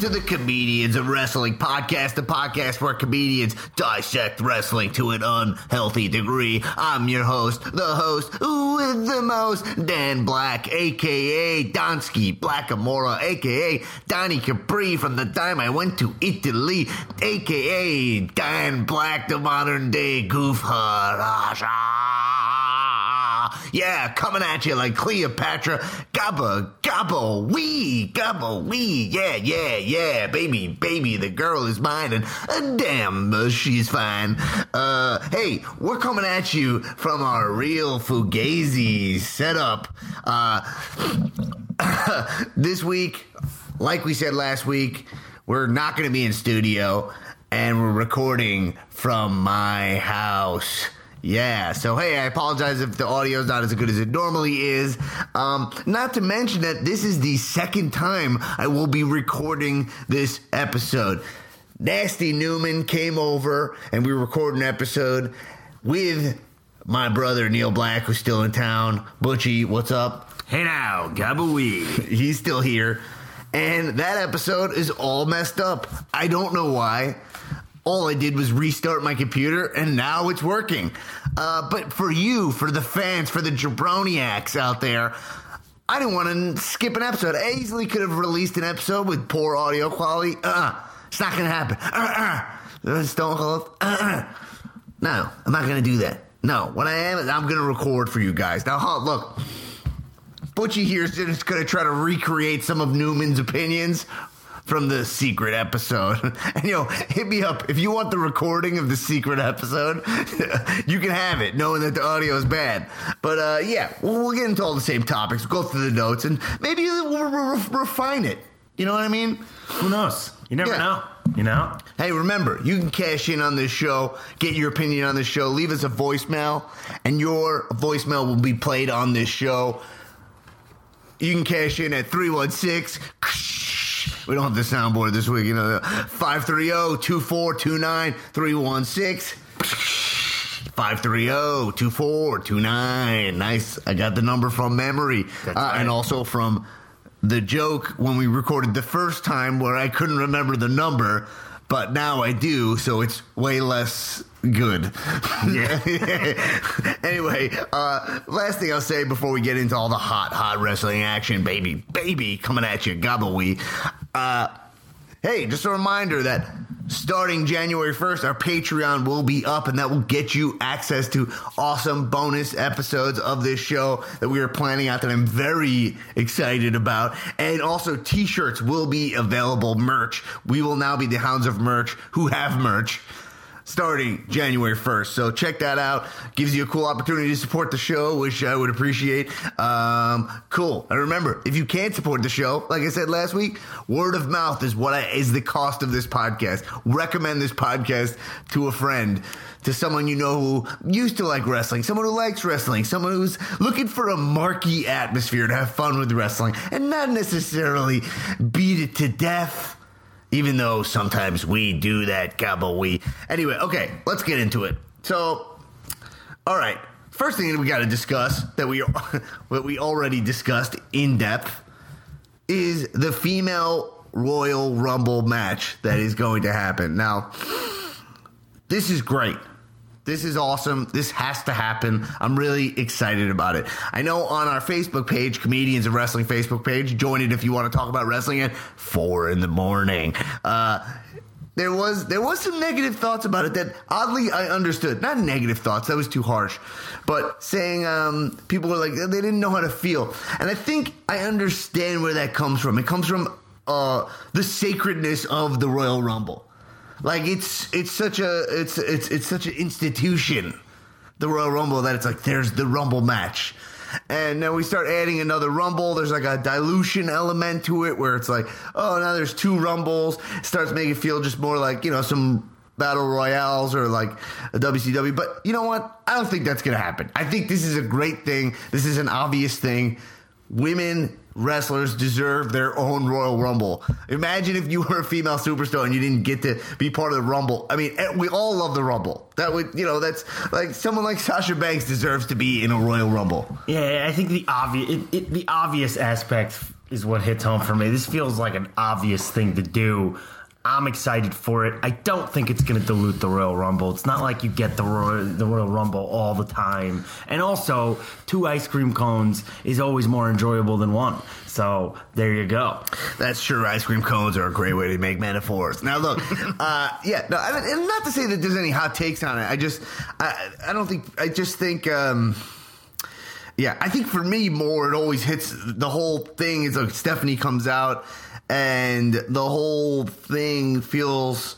to the Comedians of Wrestling podcast, the podcast where comedians dissect wrestling to an unhealthy degree. I'm your host, the host with the most, Dan Black, aka Donsky Blackamora, aka Donnie Capri from the time I went to Italy, aka Dan Black, the modern day goof yeah, coming at you like Cleopatra. Gabba, gabba, wee, gabba, wee. Yeah, yeah, yeah, baby, baby, the girl is mine, and uh, damn, uh, she's fine. Uh, hey, we're coming at you from our real Fugazi setup. Uh, this week, like we said last week, we're not going to be in studio, and we're recording from my house. Yeah, so hey, I apologize if the audio is not as good as it normally is. Um, not to mention that this is the second time I will be recording this episode. Nasty Newman came over and we recorded an episode with my brother Neil Black, who's still in town. Butchie, what's up? Hey now, Gabawee. He's still here. And that episode is all messed up. I don't know why all I did was restart my computer and now it's working. Uh, but for you, for the fans, for the jabroniacs out there, I didn't want to skip an episode. I easily could have released an episode with poor audio quality. Uh, it's not going to happen. Uh, uh, Stone Cold. Uh, uh. No, I'm not going to do that. No, what I am is I'm going to record for you guys. Now, huh, look. Butchie here is just going to try to recreate some of Newman's opinions from the secret episode. And you know, hit me up if you want the recording of the secret episode. you can have it, knowing that the audio is bad. But uh, yeah, we'll, we'll, get into all the same topics. We'll go through the notes, and maybe we'll re- re- refine it. You know what I mean? Who knows? You never yeah. know. You know? Hey, remember, you can cash in on this show, get your opinion on this show, leave us a voicemail, and your voicemail will be played on this show. You can cash in at 316 we don't have the soundboard this week. You know, 530-2429-316. 530-2429. Nice. I got the number from memory. Uh, right. And also from the joke when we recorded the first time where I couldn't remember the number, but now I do, so it's way less good. Yeah. anyway, uh, last thing I'll say before we get into all the hot, hot wrestling action, baby, baby, coming at you, gobbleweed. Uh, hey, just a reminder that starting January 1st, our Patreon will be up and that will get you access to awesome bonus episodes of this show that we are planning out that I'm very excited about. And also t-shirts will be available merch. We will now be the Hounds of Merch who have merch starting January 1st. So check that out. Gives you a cool opportunity to support the show, which I would appreciate. Um, cool. And remember, if you can't support the show, like I said last week, word of mouth is what I, is the cost of this podcast. Recommend this podcast to a friend to someone you know who used to like wrestling, someone who likes wrestling, someone who's looking for a marquee atmosphere to have fun with wrestling and not necessarily beat it to death even though sometimes we do that, gobble we. Anyway, okay, let's get into it. So, all right, first thing we got to discuss that we what we already discussed in depth is the female Royal Rumble match that is going to happen. Now, this is great. This is awesome. This has to happen. I'm really excited about it. I know on our Facebook page, Comedians of Wrestling Facebook page, join it if you want to talk about wrestling at four in the morning. Uh, there was there was some negative thoughts about it that oddly I understood. Not negative thoughts, that was too harsh. But saying um, people were like they didn't know how to feel. And I think I understand where that comes from. It comes from uh, the sacredness of the Royal Rumble. Like it's it's such a it's it's it's such an institution, the Royal Rumble that it's like there's the Rumble match. And then we start adding another Rumble. There's like a dilution element to it where it's like, oh, now there's two Rumbles. It starts making it feel just more like, you know, some battle royales or like a WCW. But you know what? I don't think that's going to happen. I think this is a great thing. This is an obvious thing. Women wrestlers deserve their own Royal Rumble. Imagine if you were a female superstar and you didn't get to be part of the Rumble. I mean, eh, we all love the Rumble. That would, you know, that's like someone like Sasha Banks deserves to be in a Royal Rumble. Yeah, I think the obvious, it, it, the obvious aspect is what hits home for me. This feels like an obvious thing to do. I'm excited for it. I don't think it's going to dilute the Royal Rumble. It's not like you get the Royal, the Royal Rumble all the time. And also, two ice cream cones is always more enjoyable than one. So there you go. That's true. Ice cream cones are a great way to make metaphors. Now, look, uh, yeah, no, I mean, and not to say that there's any hot takes on it. I just, I, I don't think, I just think. Um, yeah, I think for me more it always hits the whole thing is like Stephanie comes out and the whole thing feels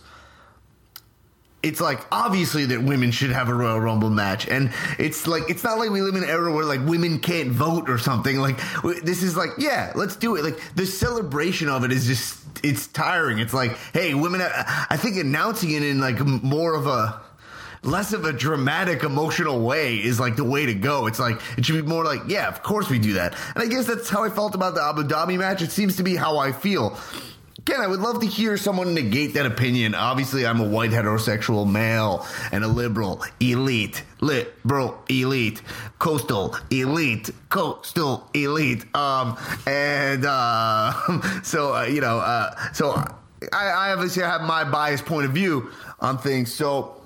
it's like obviously that women should have a Royal Rumble match, and it's like it's not like we live in an era where like women can't vote or something. Like this is like yeah, let's do it. Like the celebration of it is just it's tiring. It's like hey, women. I think announcing it in like more of a less of a dramatic, emotional way is like the way to go. It's like it should be more like, yeah, of course we do that. And I guess that's how I felt about the Abu Dhabi match. It seems to be how I feel. Again, I would love to hear someone negate that opinion. Obviously, I'm a white heterosexual male and a liberal, elite, liberal, elite, coastal, elite, coastal, elite. Um, and uh, so uh, you know, uh, so I, I obviously have my biased point of view on things. So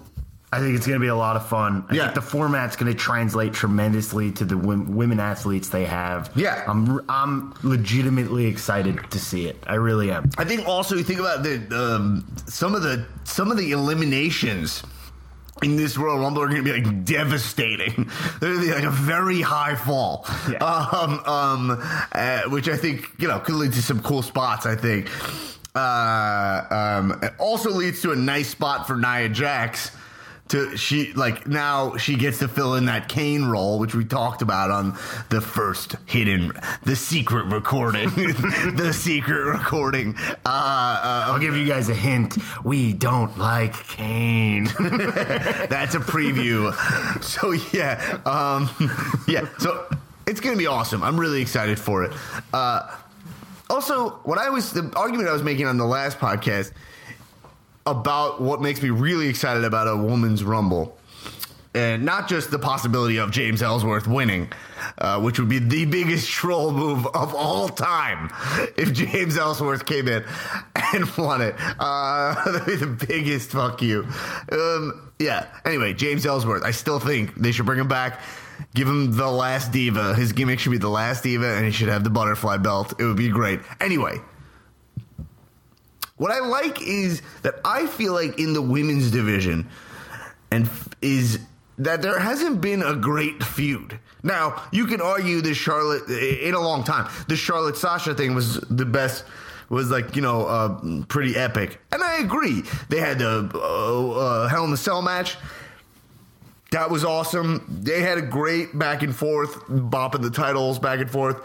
I think it's going to be a lot of fun. I yeah. think the format's going to translate tremendously to the women athletes they have. Yeah. I'm I'm legitimately excited to see it. I really am. I think also you think about the um, some of the some of the eliminations in this Royal Rumble are going to be like devastating. They're going to be like a very high fall, yeah. um, um, uh, which I think you know could lead to some cool spots. I think. Uh, um, it also leads to a nice spot for Nia Jax to she like now she gets to fill in that Kane role, which we talked about on the first hidden, the secret recording, the secret recording. Uh, uh, I'll give you guys a hint. We don't like Kane. That's a preview. So yeah, um, yeah. So it's gonna be awesome. I'm really excited for it. Uh, also, what I was the argument I was making on the last podcast about what makes me really excited about a woman's rumble. And not just the possibility of James Ellsworth winning, uh, which would be the biggest troll move of all time if James Ellsworth came in and won it. Uh, that'd be the biggest fuck you. Um, yeah. Anyway, James Ellsworth, I still think they should bring him back. Give him the last diva. His gimmick should be the last diva, and he should have the butterfly belt. It would be great. Anyway, what I like is that I feel like in the women's division, and is that there hasn't been a great feud. Now you can argue the Charlotte in a long time. The Charlotte Sasha thing was the best. Was like you know uh, pretty epic, and I agree. They had the uh, uh, Hell in the Cell match. That was awesome. They had a great back and forth, bopping the titles back and forth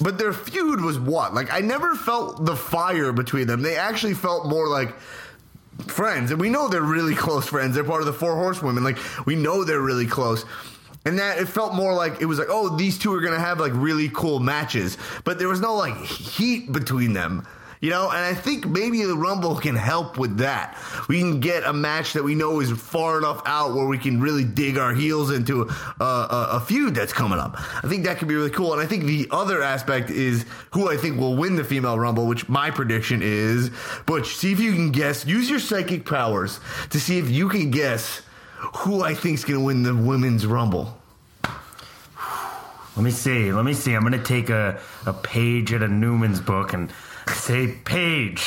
but their feud was what? Like I never felt the fire between them. They actually felt more like friends, and we know they're really close friends. They're part of the Four Horsewomen. Like we know they're really close. And that it felt more like it was like, oh, these two are gonna have like really cool matches, but there was no like heat between them. You know, and I think maybe the Rumble can help with that. We can get a match that we know is far enough out where we can really dig our heels into a, a, a feud that's coming up. I think that could be really cool. And I think the other aspect is who I think will win the female Rumble, which my prediction is Butch. See if you can guess. Use your psychic powers to see if you can guess who I think is going to win the women's Rumble. Let me see. Let me see. I'm going to take a, a page out of Newman's book and Say Paige.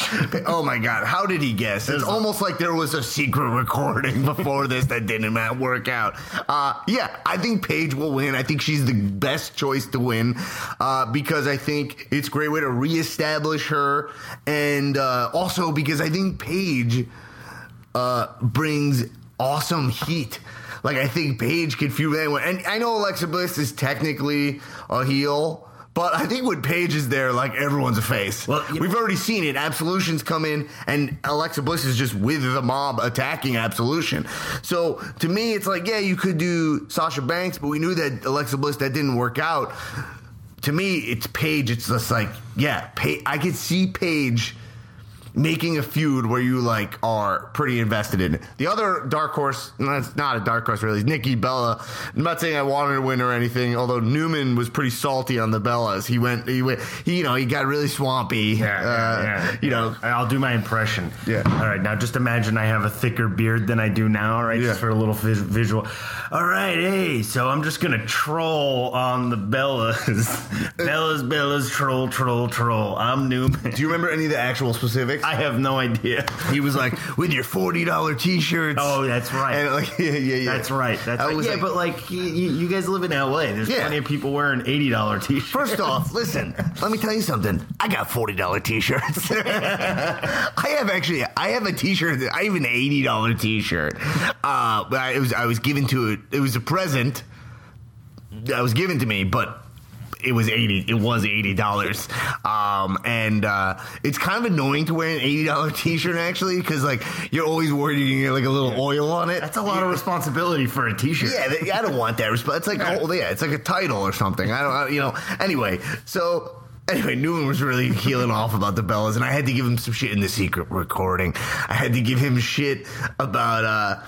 oh my God! How did he guess? It's almost like there was a secret recording before this that didn't work out. Uh, yeah, I think Paige will win. I think she's the best choice to win uh, because I think it's a great way to reestablish her, and uh, also because I think Paige uh, brings awesome heat. Like I think Paige can feud anyone, and I know Alexa Bliss is technically a heel but I think when Paige is there, like everyone's a face. Well, we've already seen it. Absolution's come in, and Alexa Bliss is just with the mob attacking Absolution. So to me, it's like, yeah, you could do Sasha Banks, but we knew that Alexa Bliss that didn't work out. To me, it's Paige. It's just like, yeah, I could see Paige making a feud where you like are pretty invested in it. The other dark horse, that's not a dark horse really, is Nikki Bella. I'm not saying I wanted to win or anything, although Newman was pretty salty on the Bellas. He went, he went, he, you know, he got really swampy. Yeah, yeah, uh, yeah. You know, I'll do my impression. Yeah. All right. Now, just imagine I have a thicker beard than I do now, right? Yeah. Just for a little vis- visual. All right. Hey, so I'm just gonna troll on the Bellas. Bellas, Bellas, troll, troll, troll. I'm Newman. do you remember any of the actual specifics? I have no idea. he was like, with your forty dollar t-shirts. Oh, that's right. And like, yeah, yeah, yeah. That's right. That's I right. was Yeah, like- but like you, you guys live in LA. There's Yeah. plenty of people wearing eighty dollar t-shirts. First off, listen, let me tell you something. I got forty dollar t-shirts. I have actually, I have a t-shirt. I have an eighty dollar t-shirt. Uh, but I, it was, I was given to it. It was a present that was given to me, but. It was eighty. It was eighty dollars, um, and uh, it's kind of annoying to wear an eighty dollar T-shirt actually, because like you're always worried gonna get like a little oil on it. That's a lot of responsibility for a t-shirt. Yeah, th- I don't want that. It's like, oh, yeah, it's like a title or something. I don't, I, you know. Anyway, so anyway, Newman was really healing off about the Bellas, and I had to give him some shit in the secret recording. I had to give him shit about. uh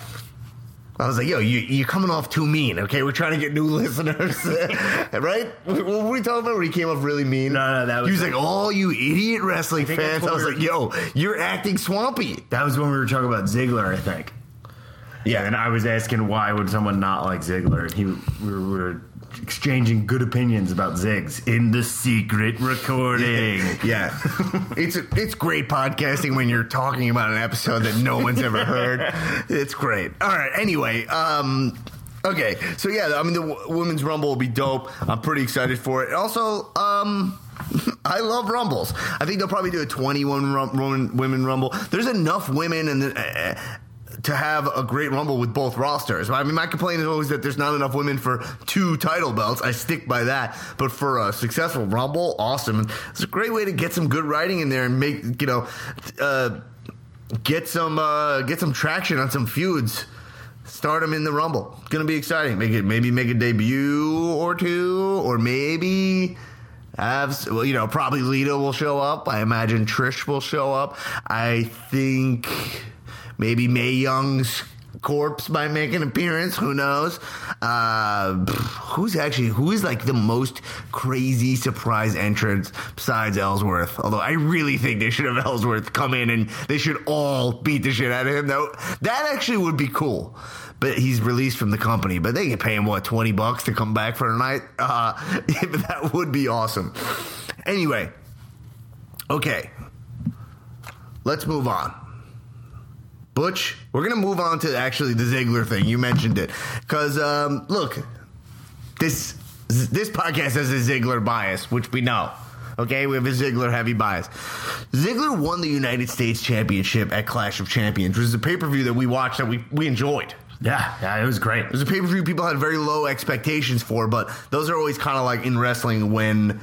I was like, yo, you, you're coming off too mean, okay? We're trying to get new listeners, right? What were we talking about where he came off really mean? No, no, that was- He was like, oh, you idiot wrestling that's fans. I was we like, yo, you're acting swampy. That was when we were talking about Ziggler, I think. Yeah, and I was asking why would someone not like Ziggler, and he we were exchanging good opinions about Ziggs in the secret recording. Yeah, it's it's great podcasting when you're talking about an episode that no one's ever heard. It's great. All right. Anyway, um, okay. So yeah, I mean the w- women's rumble will be dope. I'm pretty excited for it. Also, um. I love rumbles. I think they'll probably do a 21 rum- women rumble. There's enough women and uh, to have a great rumble with both rosters. I mean, my complaint is always that there's not enough women for two title belts. I stick by that. But for a successful rumble, awesome. It's a great way to get some good writing in there and make you know uh, get some uh, get some traction on some feuds. Start them in the rumble. It's gonna be exciting. Make it maybe make a debut or two, or maybe have well, you know, probably Lita will show up. I imagine Trish will show up. I think maybe Mae Young's corpse might make an appearance. Who knows? Uh, who's actually who is like the most crazy surprise entrance besides Ellsworth? Although I really think they should have Ellsworth come in and they should all beat the shit out of him. Though that actually would be cool. But he's released from the company. But they can pay him what twenty bucks to come back for a night. Uh, that would be awesome. Anyway, okay, let's move on. Butch, we're gonna move on to actually the Ziggler thing. You mentioned it because um, look, this this podcast has a Ziggler bias, which we know. Okay, we have a Ziggler heavy bias. Ziggler won the United States Championship at Clash of Champions, which is a pay per view that we watched that we we enjoyed. Yeah, yeah, it was great. It was a pay per view people had very low expectations for, but those are always kind of like in wrestling when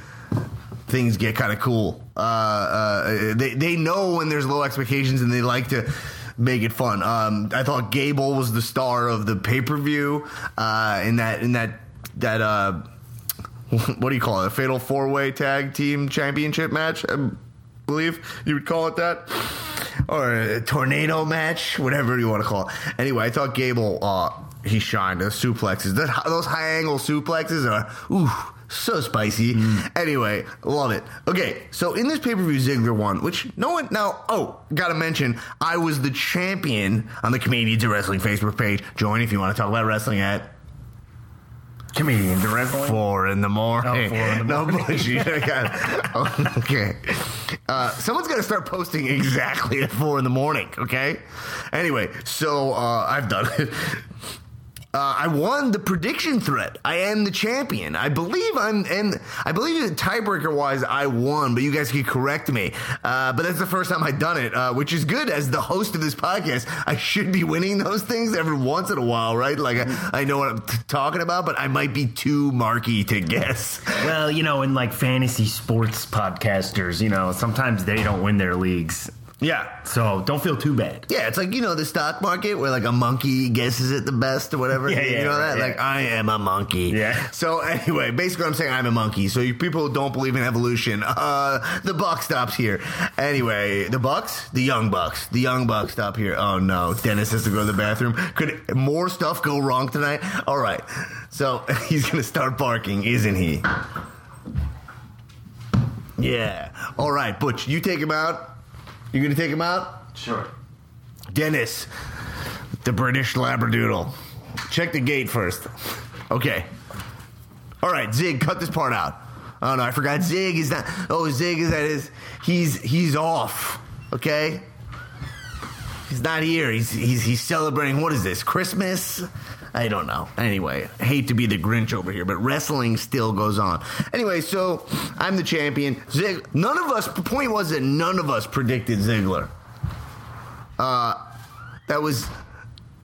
things get kind of cool. Uh, uh, they they know when there's low expectations and they like to make it fun. Um, I thought Gable was the star of the pay per view uh, in that in that that uh, what do you call it? A fatal four way tag team championship match. I believe you would call it that. Or a tornado match, whatever you want to call it. Anyway, I thought Gable, uh, he shined. Those suplexes, those high angle suplexes are, ooh, so spicy. Anyway, love it. Okay, so in this pay per view, Ziggler won, which no one now. Oh, gotta mention, I was the champion on the Comedians of Wrestling Facebook page. Join if you want to talk about wrestling at Comedian, the wrestling. four in the morning. Oh, in the no bullshit. Okay. Uh, someone's got to start posting exactly at four in the morning. Okay. Anyway, so uh, I've done it. Uh, I won the prediction threat. I am the champion. I believe I'm, and I believe that tiebreaker wise, I won. But you guys can correct me. Uh, but that's the first time I've done it, uh, which is good. As the host of this podcast, I should be winning those things every once in a while, right? Like I, I know what I'm t- talking about, but I might be too marky to guess. Well, you know, in like fantasy sports podcasters, you know, sometimes they don't win their leagues. Yeah. So don't feel too bad. Yeah, it's like you know the stock market where like a monkey guesses it the best or whatever. Yeah, yeah, you know right, that. yeah. Like I am a monkey. Yeah. So anyway, basically, I'm saying I'm a monkey. So you people who don't believe in evolution, uh, the buck stops here. Anyway, the Bucks, the young Bucks, the young Bucks stop here. Oh no, Dennis has to go to the bathroom. Could more stuff go wrong tonight? All right, so he's gonna start barking, isn't he? Yeah. All right, Butch, you take him out. You gonna take him out? Sure. Dennis, the British Labradoodle. Check the gate first. Okay. All right, Zig, cut this part out. Oh no, I forgot. Zig is not. Oh, Zig is that is. He's he's off. Okay. He's not here. He's he's he's celebrating. What is this? Christmas? I don't know. Anyway, I hate to be the Grinch over here, but wrestling still goes on. Anyway, so I'm the champion. Zig. None of us. The point was that none of us predicted Ziggler. Uh, that was.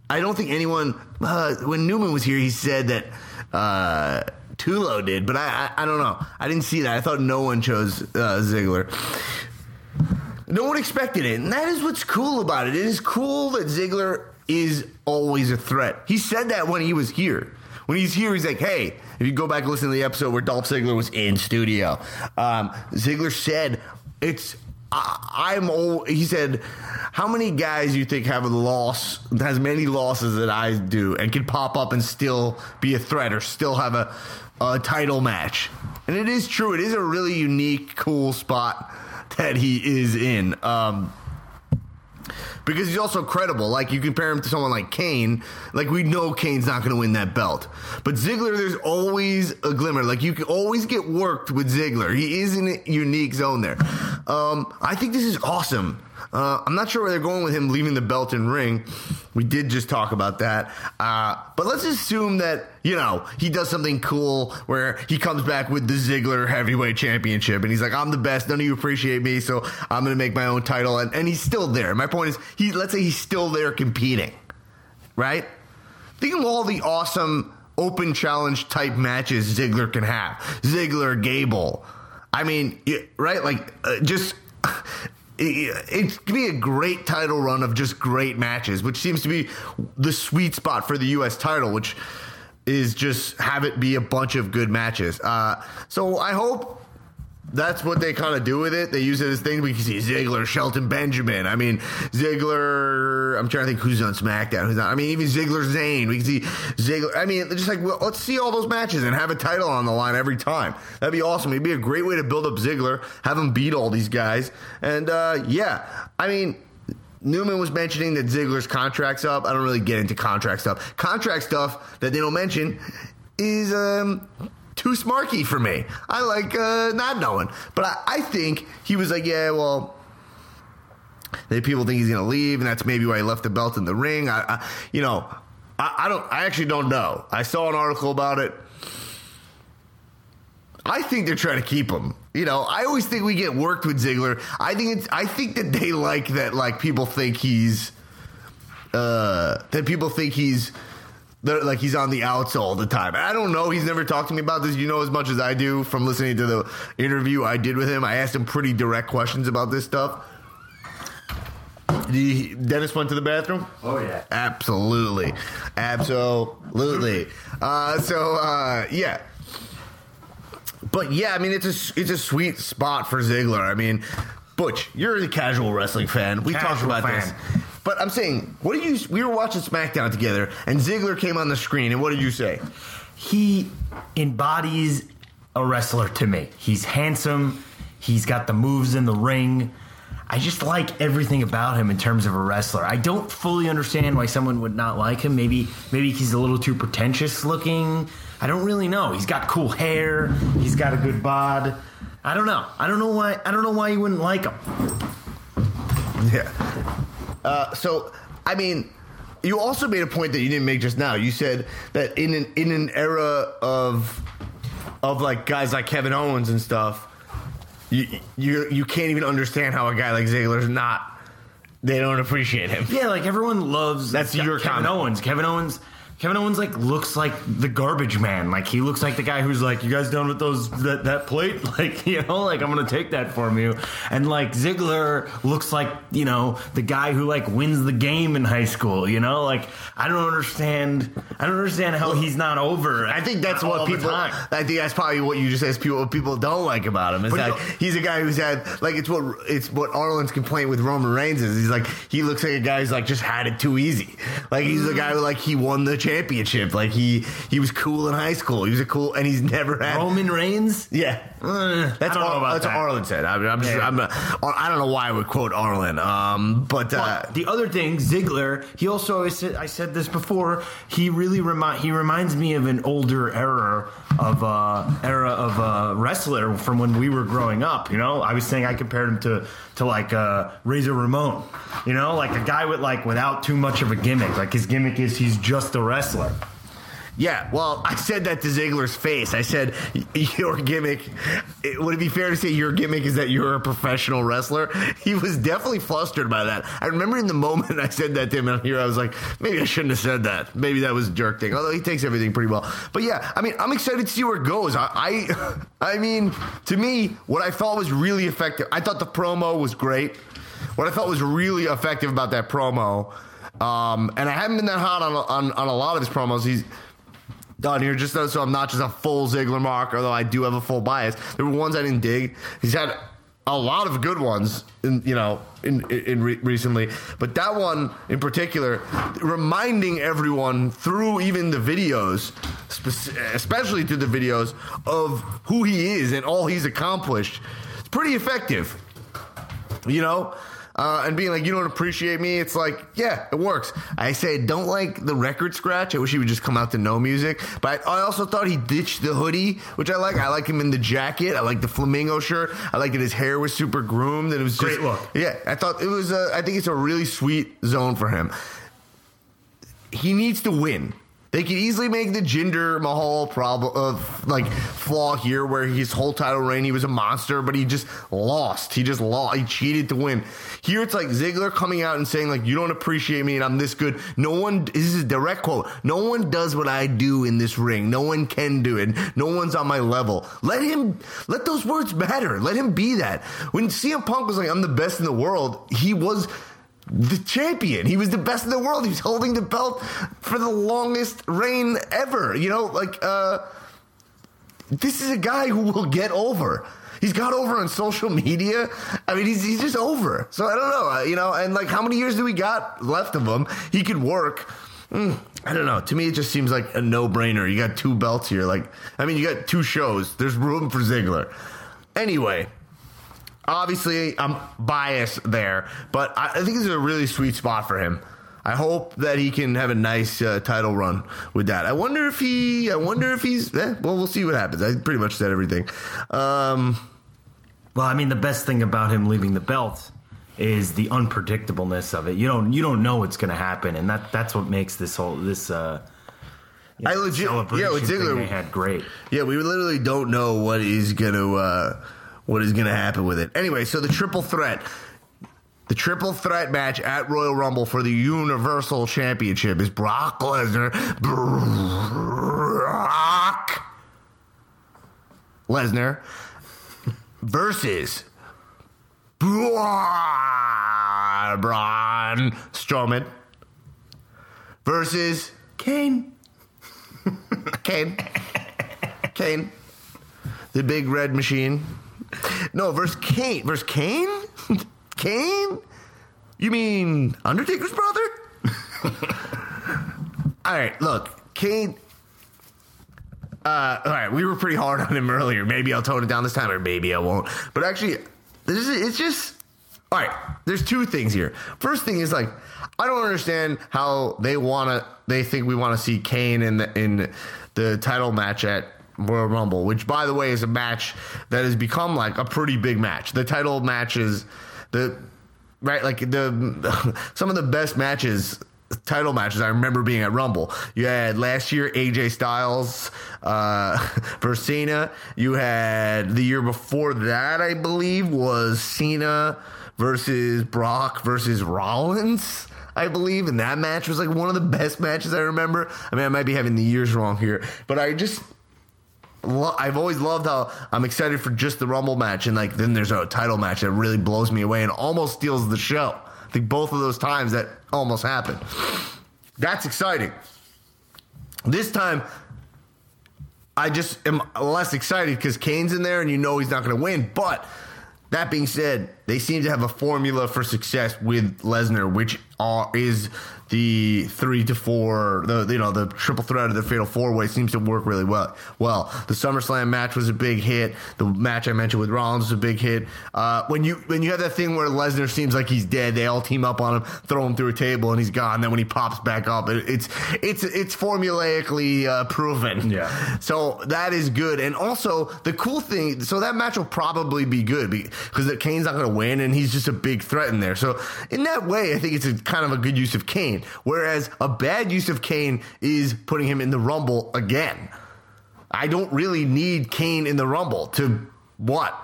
I don't think anyone. Uh, when Newman was here, he said that uh, Tulo did, but I, I I don't know. I didn't see that. I thought no one chose uh, Ziggler. No one expected it, and that is what's cool about it. It is cool that Ziggler is always a threat. He said that when he was here. When he's here, he's like, "Hey, if you go back and listen to the episode where Dolph Ziggler was in studio, um, Ziggler said it's I, I'm old." He said, "How many guys you think have a loss, has many losses that I do, and can pop up and still be a threat or still have a, a title match?" And it is true. It is a really unique, cool spot that he is in. Um, because he's also credible. Like you compare him to someone like Kane, like we know Kane's not going to win that belt. But Ziggler, there's always a glimmer. Like you can always get worked with Ziggler. He is in a unique zone there. Um, I think this is awesome. Uh, I'm not sure where they're going with him leaving the belt and ring. We did just talk about that. Uh, but let's assume that, you know, he does something cool where he comes back with the Ziggler heavyweight championship and he's like, I'm the best. None of you appreciate me. So I'm going to make my own title. And, and he's still there. My point is, he, let's say he's still there competing, right? Think of all the awesome open challenge type matches Ziggler can have. Ziggler, Gable. I mean, right? Like, uh, just. It, could be a great title run of just great matches, which seems to be the sweet spot for the U.S. title, which is just have it be a bunch of good matches. Uh, so I hope that's what they kind of do with it. They use it as things. We can see Ziggler, Shelton Benjamin. I mean, Ziggler. I'm trying to think who's on SmackDown, who's not. I mean, even Ziggler Zayn. We can see Ziggler. I mean, just like well, let's see all those matches and have a title on the line every time. That'd be awesome. It'd be a great way to build up Ziggler, have him beat all these guys, and uh, yeah, I mean. Newman was mentioning that Ziggler's contract's up. I don't really get into contract stuff. Contract stuff that they don't mention is um, too smarky for me. I like uh, not knowing. But I, I think he was like, yeah, well, that people think he's going to leave, and that's maybe why he left the belt in the ring. I, I you know, I, I don't. I actually don't know. I saw an article about it. I think they're trying to keep him. You know, I always think we get worked with Ziggler. I think it's. I think that they like that. Like people think he's. Uh, that people think he's. Like he's on the outs all the time. I don't know. He's never talked to me about this. You know as much as I do from listening to the interview I did with him. I asked him pretty direct questions about this stuff. The Dennis went to the bathroom. Oh yeah. Absolutely, absolutely. Uh, so uh, yeah, but yeah, I mean it's a it's a sweet spot for Ziggler. I mean, Butch, you're a casual wrestling fan. We talked Casual about this, fan. But I'm saying, what did you? We were watching SmackDown together, and Ziggler came on the screen, and what did you say? he embodies a wrestler to me. He's handsome. He's got the moves in the ring. I just like everything about him in terms of a wrestler. I don't fully understand why someone would not like him. Maybe maybe he's a little too pretentious looking. I don't really know. He's got cool hair. He's got a good bod. I don't know. I don't know why. I don't know why you wouldn't like him. Yeah. Uh, so, I mean, you also made a point that you didn't make just now. You said that in an in an era of of like guys like Kevin Owens and stuff, you you you can't even understand how a guy like Ziggler's not. They don't appreciate him. Yeah, like everyone loves That's Kevin your comment. Owens. Kevin Owens Kevin Owens like looks like the garbage man. Like he looks like the guy who's like, "You guys done with those that, that plate? Like you know, like I'm gonna take that from you." And like Ziggler looks like you know the guy who like wins the game in high school. You know, like I don't understand. I don't understand how he's not over. I think that's what people. I think that's probably what you just said. People, what people don't like about him is But that you- he's a guy who's had like it's what it's what Arlen's complaint with Roman Reigns is. He's like he looks like a guy who's like just had it too easy. Like he's the guy who like he won the championship. Like he he was cool in high school. He was a cool and he's never had. Roman Reigns. Yeah. Uh, That's I don't know about that's that. what Arlen said. I mean, I'm just, Yeah. I'm, not- I don't know why I would quote Arlen. Um, but uh, But the other thing, Ziggler, he also I said, I said this before. He really remind he reminds me of an older era of uh, era of uh, wrestler from when we were growing up. You know, I was saying I compared him to to like uh, Razor Ramon. You know, like a guy with like without too much of a gimmick. Like his gimmick is he's just a wrestler. Yeah, well, I said that to Ziggler's face. I said, "Your gimmick. it- Would it be fair to say your gimmick is that you're a professional wrestler?" He was definitely flustered by that. I remember in the moment I said that to him, and here I was like, "Maybe I shouldn't have said that. Maybe that was a jerk thing." Although he takes everything pretty well. But yeah, I mean, I'm excited to see where it goes. I, I, I mean, to me, what I thought was really effective. I thought the promo was great. What I thought was really effective about that promo, um, and I haven't been that hot on, on on a lot of his promos. He's done here just so I'm not just a full Ziggler mark, although I do have a full bias. There were ones I didn't dig. He's had a lot of good ones, in, you know, in, in re- recently, but that one in particular, reminding everyone through even the videos, spec- especially through the videos of who he is and all he's accomplished, it's pretty effective you know? Uh, and being like, you don't appreciate me, it's like, yeah, it works. I say, don't like the record scratch. I wish he would just come out to no music. But I also thought he ditched the hoodie, which I like. I like him in the jacket. I like the flamingo shirt. I like that his hair was super groomed and it was Great just, look. Yeah, I thought it was. A, I think it's a really sweet zone for him. He needs to win. They could easily make the Jinder Mahal problem of like flaw here, where his whole title reign he was a monster, but he just lost. He just lost. He cheated to win. Here it's like Ziggler coming out and saying like, "You don't appreciate me, and I'm this good." No one. This is a direct quote. No one does what I do in this ring. No one can do it. No one's on my level. Let him. Let those words matter. Let him be that. When CM Punk was like, "I'm the best in the world," he was the champion. He was the best in the world. He was holding the belt for the longest reign ever. You know, like uh this is a guy who will get over. He's got over on social media. I mean, he's, he's just over. So I don't know, uh, you know, and like how many years do we got left of him? He could work. Mm, I don't know. To me, it just seems like a no brainer. You got two belts here. Like, I mean, you got two shows. There's room for Ziggler. Anyway, obviously I'm biased there, but I, I think this is a really sweet spot for him. I hope that he can have a nice uh, title run with that. I wonder if he. I wonder if he's. Eh, well, we'll see what happens. I pretty much said everything. Um, Well, I mean, the best thing about him leaving the belt is the unpredictableness of it. You don't you don't know what's going to happen, and that that's what makes this whole this uh, you I legit- yeah, with Ziggler- had great. yeah, we literally don't know what is gonna uh, what is gonna happen with it. Anyway, so the triple threat. The triple threat match at Royal Rumble for the Universal Championship is Brock Lesnar. Brock Lesnar versus Braun Strowman versus Kane. Kane. Kane. The big red machine. No, versus Kane. Versus Kane? Kane? You mean Undertaker's brother? all right, look, Kane. Uh, all right, we were pretty hard on him earlier. Maybe I'll tone it down this time, or maybe I won't. But actually, this is, it's just all right. There's two things here. First thing is like I don't understand how they want to. They think we want to see Kane in the in the title match at Royal Rumble, which by the way is a match that has become like a pretty big match. The title matches, the right like the some of the best matches title matches I remember being at Rumble. You had last year AJ Styles uh versus Cena. You had the year before that I believe was Cena versus Brock versus Rollins. I believe, and that match was like one of the best matches I remember. I mean, I might be having the years wrong here, but I just I've always loved how I'm excited for just the Rumble match, and like then there's a title match that really blows me away and almost steals the show. I think both of those times that almost happened. That's exciting. This time, I just am less excited because Kane's in there and you know he's not going to win. But that being said, they seem to have a formula for success with Lesnar, which are, is the three to four, the you know the triple threat of the fatal four way seems to work really well. Well, the SummerSlam match was a big hit. The match I mentioned with Rollins was a big hit. Uh, when you when you have that thing where Lesnar seems like he's dead, they all team up on him, throw him through a table, and he's gone. Then when he pops back up, it, it's it's it's formulaically uh, proven. Yeah. So that is good. And also the cool thing, so that match will probably be good because Kane's not going to win, and he's just a big threat in there. So in that way, I think it's a kind of a good use of Kane. Kane. Whereas a bad use of Kane is putting him in the Rumble again. I don't really need Kane in the Rumble to what?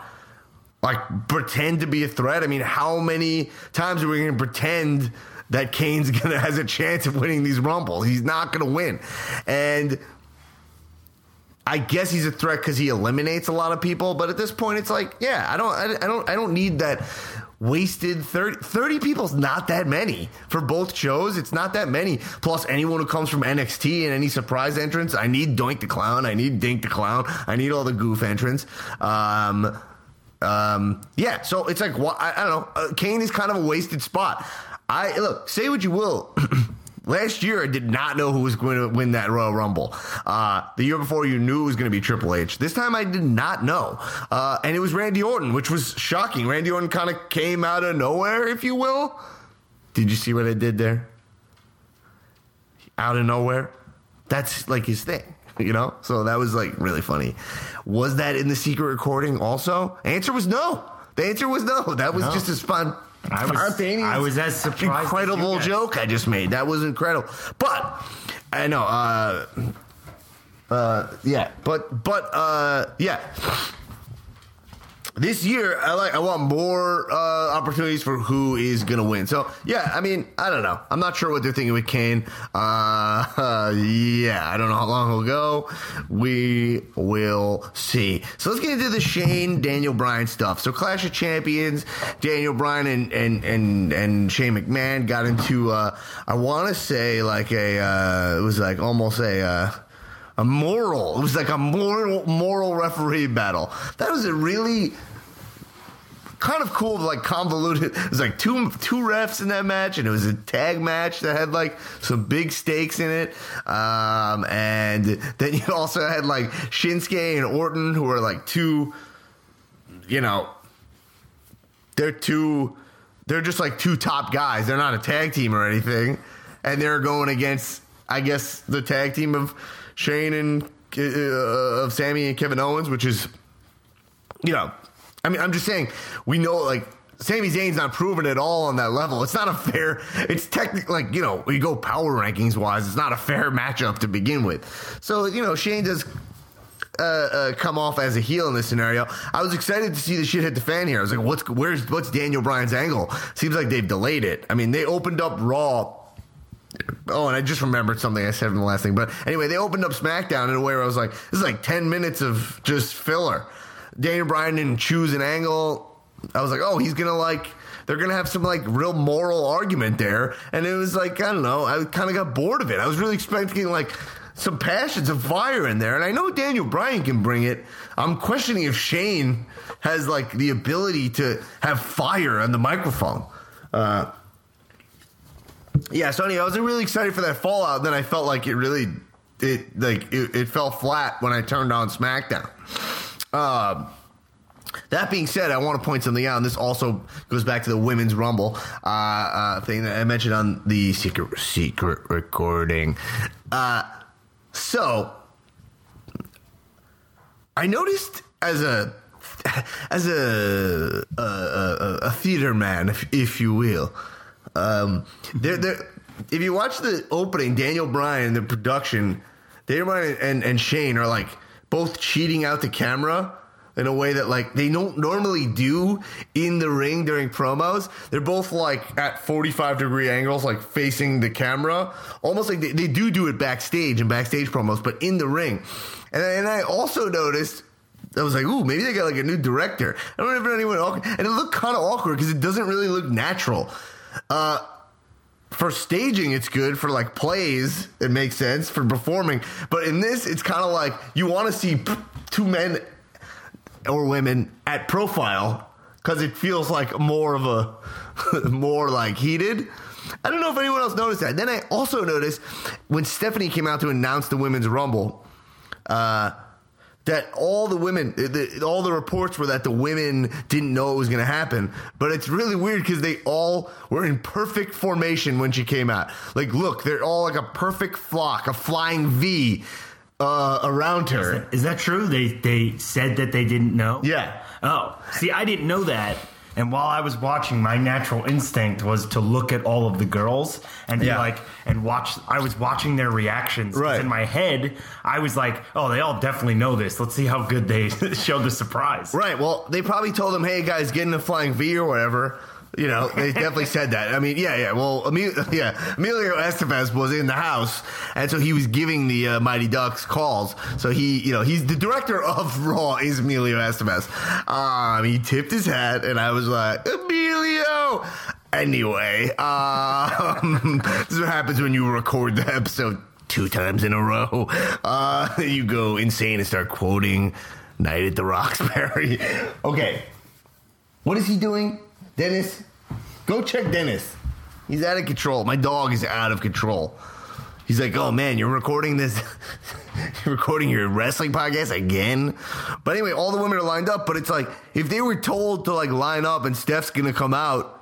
Like pretend to be a threat? I mean, how many times are we going to pretend that Kane's to has a chance of winning these Rumbles? He's not going to win. And I guess he's a threat because he eliminates a lot of people, but at this point, it's like, yeah, I don't, I, I don't, I don't need that wasted 30, 30 people's not that many for both shows. It's not that many. Plus, anyone who comes from NXT and any surprise entrance, I need Doink the Clown. I need Dink the Clown. I need all the goof entrants. Um, um, yeah, so it's like, I, I don't know. Uh, Kane is kind of a wasted spot. I look, say what you will. Last year, I did not know who was going to win that Royal Rumble. Uh, the year before, you knew it was going to be Triple H. This time, I did not know. Uh, and it was Randy Orton, which was shocking. Randy Orton kind of came out of nowhere, if you will. Did you see what I did there? Out of nowhere. That's like his thing, you know? So that was like really funny. Was that in the secret recording also? Answer was no. The answer was no. That was no. just as fun I was, I was as surprised. Incredible joke I just made. That was incredible. But I know. Uh, uh, yeah, but but uh, yeah this year I like I want more uh, opportunities for who is gonna win. So yeah, I mean I don't know. I'm not sure what they're thinking with Kane. Uh, uh, yeah, I don't know how long he'll go. We will see. So let's get into the Shane Daniel Bryan stuff. So Clash of Champions, Daniel Bryan and and and, and Shane McMahon got into uh, I want to say like a uh, it was like almost a uh, a moral. It was like a moral moral referee battle. That was a really kind of cool, like convoluted. It was like two two refs in that match, and it was a tag match that had like some big stakes in it. Um, and then you also had like Shinsuke and Orton, who are like two, you know, they're two, they're just like two top guys. They're not a tag team or anything, and they're going against, I guess, the tag team of Shane and uh, of Sami and Kevin Owens, which is, you know, I mean, I'm just saying, we know like Sami Zayn's not proven at all on that level. It's not a fair. It's technically like you know, we go power rankings wise, it's not a fair matchup to begin with. So you know, Shane does. Uh, uh, come off as a heel in this scenario. I was excited to see the shit hit the fan here. I was like, "What's where's what's Daniel Bryan's angle?" Seems like they've delayed it. I mean, they opened up Raw Oh, and I just remembered something I said in the last thing. But anyway, they opened up SmackDown in a way where I was like, this is like 10 minutes of just filler. Daniel Bryan didn't choose an angle. I was like, oh, he's going to like, they're going to have some like real moral argument there. And it was like, I don't know, I kind of got bored of it. I was really expecting like some passions of fire in there. And I know Daniel Bryan can bring it. I'm questioning if Shane has like the ability to have fire on the microphone. Uh, yeah, so anyway, I was really excited for that Fallout. And then I felt like it really, it like it, it fell flat when I turned on SmackDown. Um, that being said, I want to point something out, and this also goes back to the women's rumble uh, uh, thing that I mentioned on the secret secret recording. Uh, so, I noticed as a as a a, a, a theater man, if, if you will, um, they're, they're, if you watch the opening, Daniel Bryan, the production, Daniel Bryan and, and Shane are like both cheating out the camera in a way that like they don't normally do in the ring during promos. They're both like at 45 degree angles, like facing the camera, almost like they, they do do it backstage and backstage promos, but in the ring. And, and I also noticed. I was like, ooh, maybe they got like a new director. I don't know if anyone. And it looked kind of awkward because it doesn't really look natural. Uh, for staging, it's good. For like plays, it makes sense. For performing, but in this, it's kind of like you want to see two men or women at profile because it feels like more of a more like heated. I don't know if anyone else noticed that. Then I also noticed when Stephanie came out to announce the women's rumble. Uh, that all the women, the, all the reports were that the women didn't know it was going to happen. But it's really weird because they all were in perfect formation when she came out. Like, look, they're all like a perfect flock, a flying V uh, around her. Is that, is that true? They they said that they didn't know. Yeah. Oh, see, I didn't know that. And while I was watching, my natural instinct was to look at all of the girls and be Yeah. like, and watch. I was watching their reactions. Right. In my head, I was like, oh, they all definitely know this. Let's see how good they show the surprise. Right. Well, they probably told them, "Hey guys, get in a flying V or whatever." You know, they definitely said that. I mean, yeah, yeah. Well, Emilio, yeah, Emilio Estevez was in the house, and so he was giving the uh, Mighty Ducks calls. So he, you know, he's the director of Raw is Emilio Estevez. Um, he tipped his hat, and I was like, Emilio. Anyway, um, this is what happens when you record the episode two times in a row. Uh, you go insane and start quoting Night at the Roxbury. okay. What is he doing? Dennis? Go check Dennis. He's out of control. My dog is out of control. He's like, oh man, you're recording this. you're recording your wrestling podcast again. But anyway, all the women are lined up. But it's like, if they were told to like line up and Steph's gonna come out,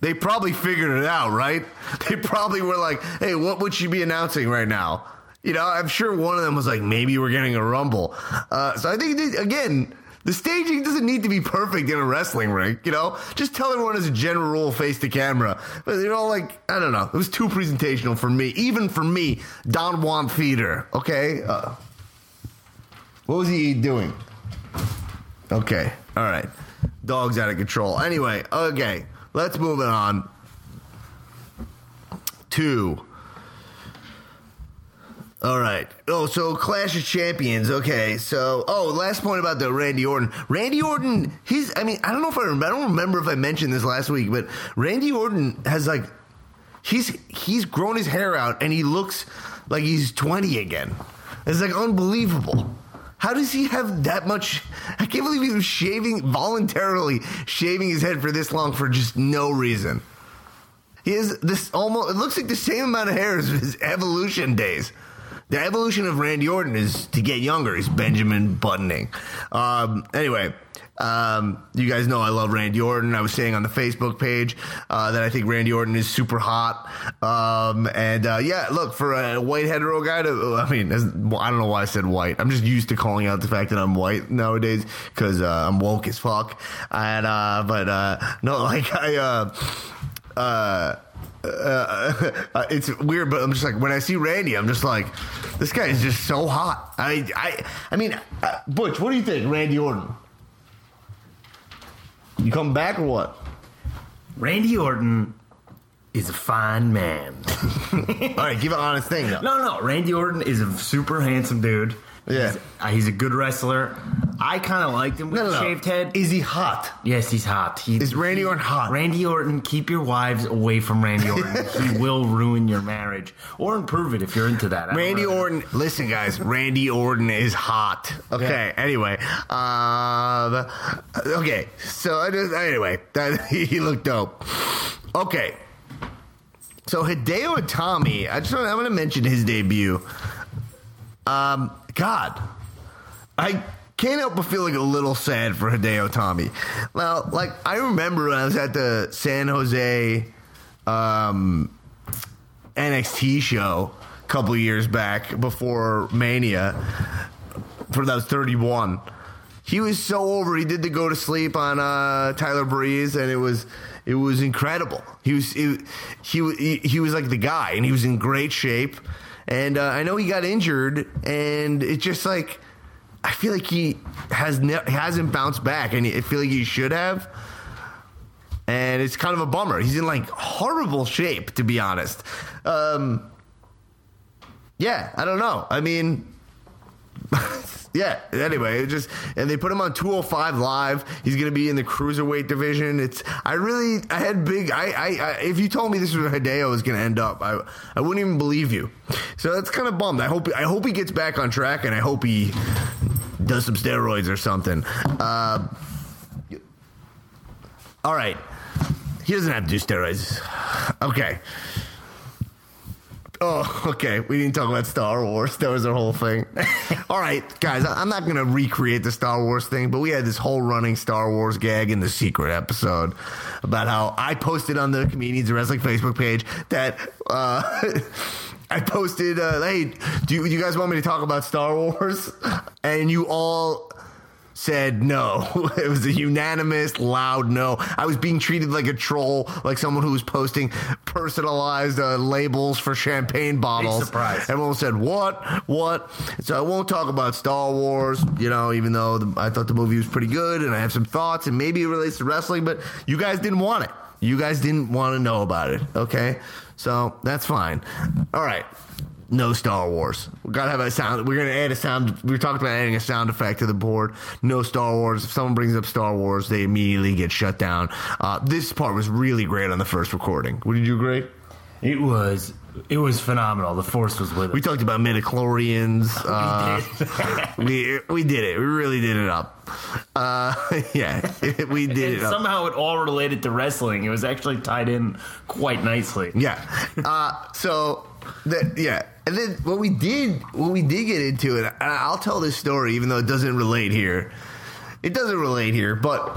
they probably figured it out, right? They probably were like, hey, what would she be announcing right now? You know, I'm sure one of them was like, maybe we're getting a rumble. Uh, so I think, they- again, the staging doesn't need to be perfect in a wrestling ring, you know? Just tell everyone as a general rule, face the camera. But, you know, like, I don't know. It was too presentational for me. Even for me, Don Juan Theater, okay? Uh, what was he doing? Okay, all right. Dog's out of control. Anyway, okay, let's move it on to. All right. Oh, so Clash of Champions. Okay. So, oh, last point about the Randy Orton. Randy Orton, he's, I mean, I don't know if I remember, I don't remember if I mentioned this last week, but Randy Orton has like, he's, he's grown his hair out and he looks like he's 20 again. It's like unbelievable. How does he have that much? I can't believe he was shaving, voluntarily shaving his head for this long for just no reason. He has this almost, it looks like the same amount of hair as his evolution days. The evolution of Randy Orton is to get younger. He's Benjamin buttoning. Um, anyway, um, you guys know I love Randy Orton. I was saying on the Facebook page uh, that I think Randy Orton is super hot. Um, and uh, yeah, look for a white hetero guy to. I mean, I don't know why I said white. I'm just used to calling out the fact that I'm white nowadays because uh, I'm woke as fuck. And uh, but uh, no, like I. Uh, uh, it's weird, but I'm just like when I see Randy, I'm just like, this guy is just so hot. I, I, I mean, uh, Butch, what do you think, Randy Orton? You come back or what? Randy Orton is a fine man. All right, give an honest thing though. No, no, Randy Orton is a super handsome dude. Yeah. He's, uh, he's a good wrestler. I kind of liked him with No, no, shaved head. Is he hot? Yes, he's hot. He, Is Randy Orton hot? Randy Orton, keep your wives away from Randy Orton. he will ruin your marriage or improve it if you're into that. I Randy. Orton, listen, guys. Randy Orton is hot. Okay. Anyway, um, okay. So I just anyway, that he looked dope. Okay. So Hideo Itami, I just want, I'm going to mention his debut. Um, God, I can't help but feel like a little sad for Hideo Itami. Well, like I remember when I was at the San Jose. Um, NXT show a couple years back before Mania for that was 31. He was so over. He did the go to sleep on uh, Tyler Breeze, and it was it was incredible. He was he, he was like the guy, and he was in great shape. And uh, I know he got injured, and it's just like I feel like he has ne- hasn't bounced back, and I feel like he should have. And it's kind of a bummer. He's in like horrible shape, to be honest. Um, yeah, I don't know. I mean, yeah. Anyway, it just and they put him on 205 live. He's going to be in the cruiserweight division. It's I really I had big. I, I, I if you told me this was where Hideo was going to end up, I I wouldn't even believe you. So that's kind of bummed. I hope I hope he gets back on track, and I hope he does some steroids or something. Uh, all right, he doesn't have to do steroids. Okay. Oh, okay. We didn't talk about Star Wars. That was our whole thing. All right, guys, I'm not going to recreate the Star Wars thing, but we had this whole running Star Wars gag in the secret episode about how I posted on the Comedians Wrestling Facebook page that. Uh, I posted, uh, hey, do you, do you guys want me to talk about Star Wars? And you all said no. It was a unanimous, loud no. I was being treated like a troll, like someone who was posting personalized uh, labels for champagne bottles. Big surprise. Everyone said, "What? What?" So I won't talk about Star Wars, you know, even though the, I thought the movie was pretty good, and I have some thoughts, and maybe it relates to wrestling, but you guys didn't want it. You guys didn't want to know about it. Okay, so that's fine. All right no Star Wars. We gotta have a sound. We're gonna add a sound. We talked about adding a sound effect to the board. No Star Wars. If someone brings up Star Wars, they immediately get shut down. Uh, this part was really great on the first recording. Would did you agree? It was it was phenomenal. The force was with us. We talked about midichlorians. Uh, we we did it. We really did it up. Uh, yeah, we did and it up. somehow it all related to wrestling. It was actually tied in quite nicely. Yeah. Uh, so that yeah, and then what we did, what we did get into it. and I'll tell this story, even though it doesn't relate here. It doesn't relate here, but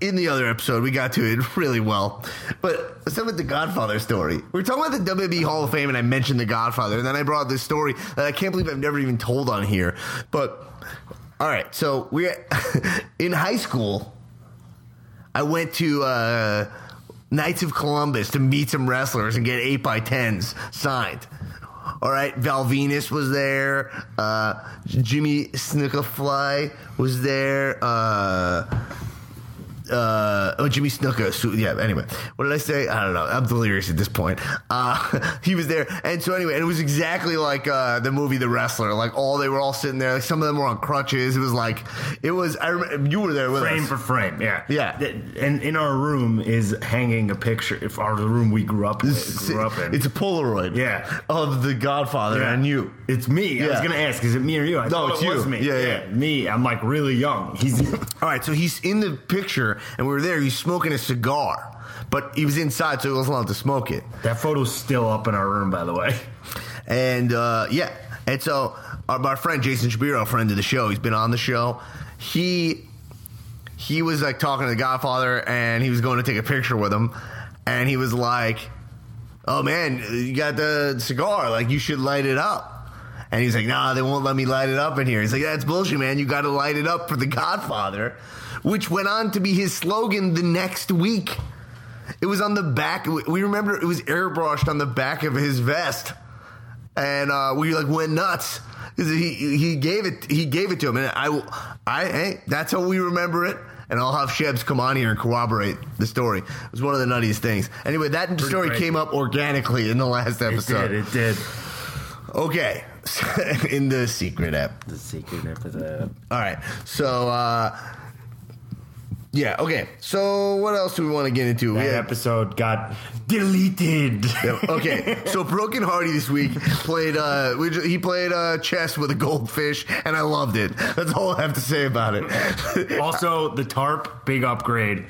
in the other episode, we got to it really well. But let's talk about the Godfather story. We are talking about the WWE Hall of Fame, and I mentioned the Godfather, and then I brought this story that I can't believe I've never even told on here. But all right, so we're in high school. I went to uh, Knights of Columbus to meet some wrestlers and get eight by tens signed. All right, Val Venis was there. Uh, Jimmy Snookafly was there. Uh, uh, oh, Jimmy Snuka. So, yeah, anyway. What did I say? I don't know. I'm delirious at this point. Uh, he was there. And so, anyway, and it was exactly like uh, the movie The Wrestler. Like, all they were all sitting there. Like, some of them were on crutches. It was like, it was, I remember, you were there with Frame us. for frame, yeah, Yeah. And in our room is hanging a picture. If our room we grew up with, grew up in. It's a Polaroid. Yeah. Of the Godfather Yeah. and you. It's me. I was gonna ask, is it me or you? I thought it's it you. me. Yeah, yeah. me. I'm like really young. He's All right, so he's in the picture, and we were there. He's smoking a cigar, but he was inside, so he wasn't allowed to smoke it. that photo's still up in our room, by the way. And uh, yeah, and so our, friend Jason Shapiro, friend of the show, he's been on the show. He he was like talking to the Godfather, and he was going to take a picture with him, and he was like, "Oh man, you got the cigar? Like you should light it up." And he's like, "Nah, they won't let me light it up in here." He's like, "That's bullshit, man. You got to light it up for the Godfather," which went on to be his slogan the next week. It was on the back. We remember it was airbrushed on the back of his vest and uh, we like went nuts. He he gave it he gave it to him, and I I hey that's how we remember it. And I'll have Shebs come on here and corroborate the story. It was one of the nuttiest things. Anyway, that story great. came up organically in the last It episode. did. It did. Okay, in the secret app. The secret episode. All right, so uh, yeah, okay. So what else do we want to get into? That had- episode got deleted. okay, so Broken Hardy this week played. Uh, we he played uh, chess with a goldfish, and I loved it. That's all I have to say about it. also, the tarp, big upgrade.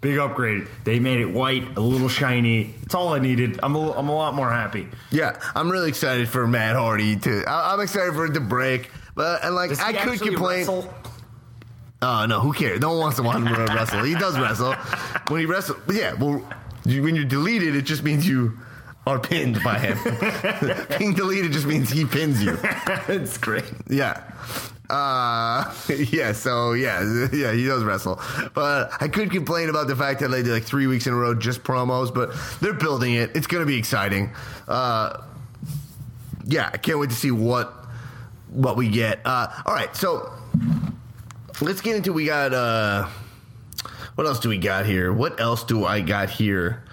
Big upgrade. They made it white, a little shiny. It's all I needed. I'm a, I'm a lot more happy. yeah, I'm really excited for Matt Hardy to. I, I'm excited for it to break, but and like I could complain. wrestle? Oh no, who cares? No one wants to watch him wrestle. He does wrestle when he wrestles. But yeah, well, you, when you're deleted, it just means you are pinned by him. Being deleted just means he pins you. it's great. Yeah. Uh, yeah, so yeah, yeah, he does wrestle. But I could complain about the fact that they did like three weeks in a row just promos, but they're building it. It's going to be exciting. Uh, yeah, I can't wait to see what what we get. Uh, all right, so let's get into we got. Uh, what else do we got here? What else do I got here?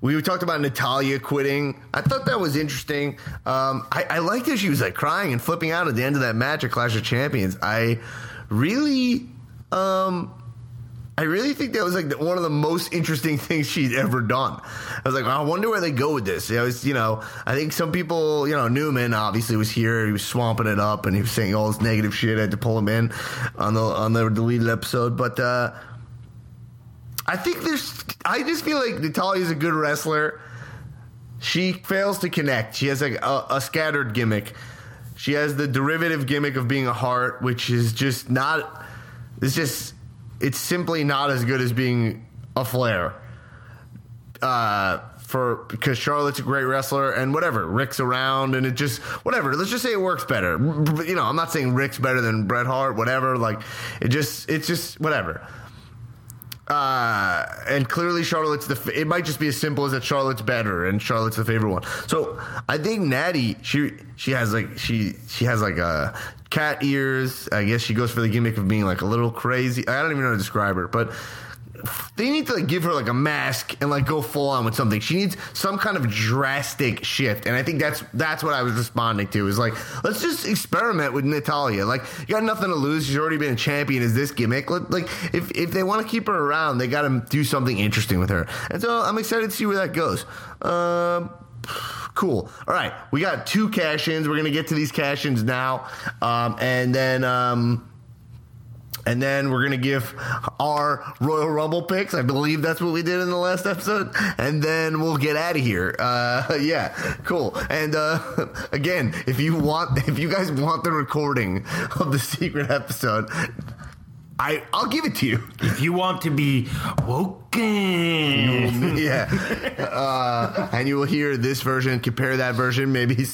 We talked about Natalya quitting. I thought that was interesting. Um, I, I liked that she was like crying and flipping out at the end of that match at Clash of Champions. I really, um, I really think that was like one of the most interesting things she'd ever done. I was like, I wonder where they go with this. You know, I think some people, you know, Newman obviously was here. He was swamping it up and he was saying all this negative shit. I had to pull him in on the on the deleted episode, but. uh I think there's. I just feel like Natalya's a good wrestler. She fails to connect. She has like a, a, scattered gimmick. She has the derivative gimmick of being a Hart, which is just not. It's just. It's simply not as good as being a Flair. Uh, for because Charlotte's a great wrestler and whatever Ric's around and it just whatever. Let's just say it works better. You know, I'm not saying Ric's better than Bret Hart. Whatever. Like it just. It's just whatever. Uh, and clearly Charlotte's the. It might just be as simple as that Charlotte's better and Charlotte's the favorite one. So I think Natty she she has like she she has like a cat ears. I guess she goes for the gimmick of being like a little crazy. I don't even know how to describe her, but they need to like give her like a mask and like go full on with something. She needs some kind of drastic shift, and I think that's that's what I was responding to. Is like let's just experiment with Natalya. Like you got nothing to lose. She's already been a champion. Is this gimmick? Like if if they want to keep her around, they got to do something interesting with her. And so I'm excited to see where that goes. Um. Cool. All right, we got two cash ins. We're gonna get to these cash ins now, um, and then um, and then we're gonna give our Royal Rumble picks. I believe that's what we did in the last episode, and then we'll get out of here. Uh, yeah, cool. And uh, again, if you want, if you guys want the recording of the secret episode. I, I'll give it to you. If you want to be woken. yeah. Uh, and you will hear this version, compare that version. Maybe,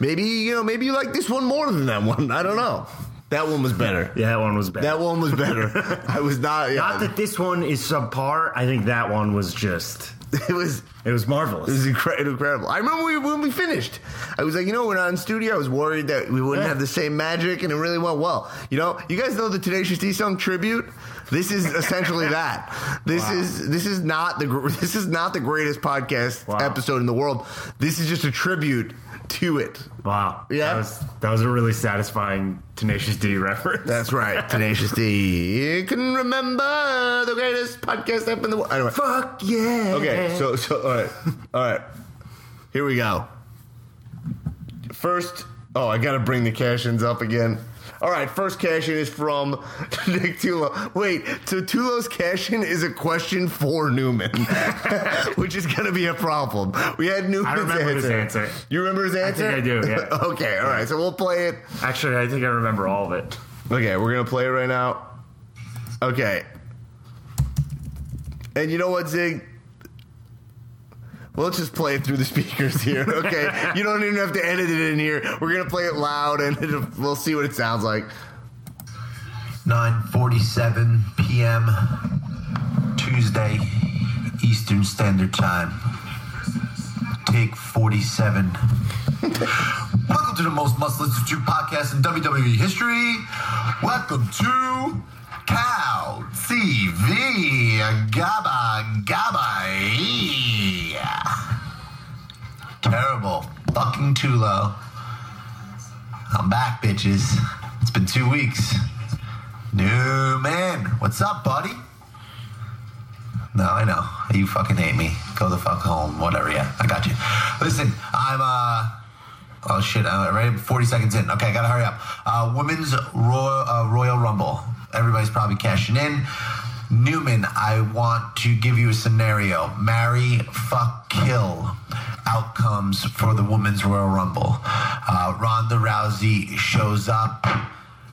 maybe, you know, maybe you like this one more than that one. I don't know. That one was better. Yeah, that one was better. That one was better. I was not. Yeah. Not that this one is subpar. I think that one was just. It was. It was marvelous. It was incre- incredible. I remember we, when we finished. I was like, you know, we're not in studio. I was worried that we wouldn't yeah. have the same magic, and it really went well. You know, you guys know the Tenacious D song tribute. This is essentially that. This wow. is this is not the this is not the greatest podcast wow. episode in the world. This is just a tribute to it. Wow. Yeah. That was, that was a really satisfying Tenacious D reference. That's right. Tenacious D. You can remember the greatest podcast ever in the world. Anyway. Fuck yeah. Okay, so, so, all right. All right. Here we go. First, oh, I got to bring the cash ins up again. All right, first cash in is from Nick Tulo. Wait, so Tulo's cash in is a question for Newman, which is going to be a problem. We had Newman's I remember answer. his answer. You remember his answer? I think I do, yeah. okay, all right, so we'll play it. Actually, I think I remember all of it. Okay, we're going to play it right now. Okay. And you know what, Zig? Well, let's just play it through the speakers here, okay? you don't even have to edit it in here. We're gonna play it loud, and we'll see what it sounds like. 9:47 p.m. Tuesday, Eastern Standard Time. Take 47. Welcome to the most must listen to podcast in WWE history. Welcome to Cow TV Gabba Gabba terrible. Fucking Tulo. I'm back, bitches. It's been two weeks. Newman. What's up, buddy? No, I know. You fucking hate me. Go the fuck home. Whatever, yeah. I got you. Listen, I'm, uh, oh shit, uh, ready? 40 seconds in. Okay, I gotta hurry up. Uh, women's Royal, uh, Royal Rumble. Everybody's probably cashing in. Newman, I want to give you a scenario. Marry, fuck, kill outcomes for the Women's Royal Rumble. Uh, Ronda Rousey shows up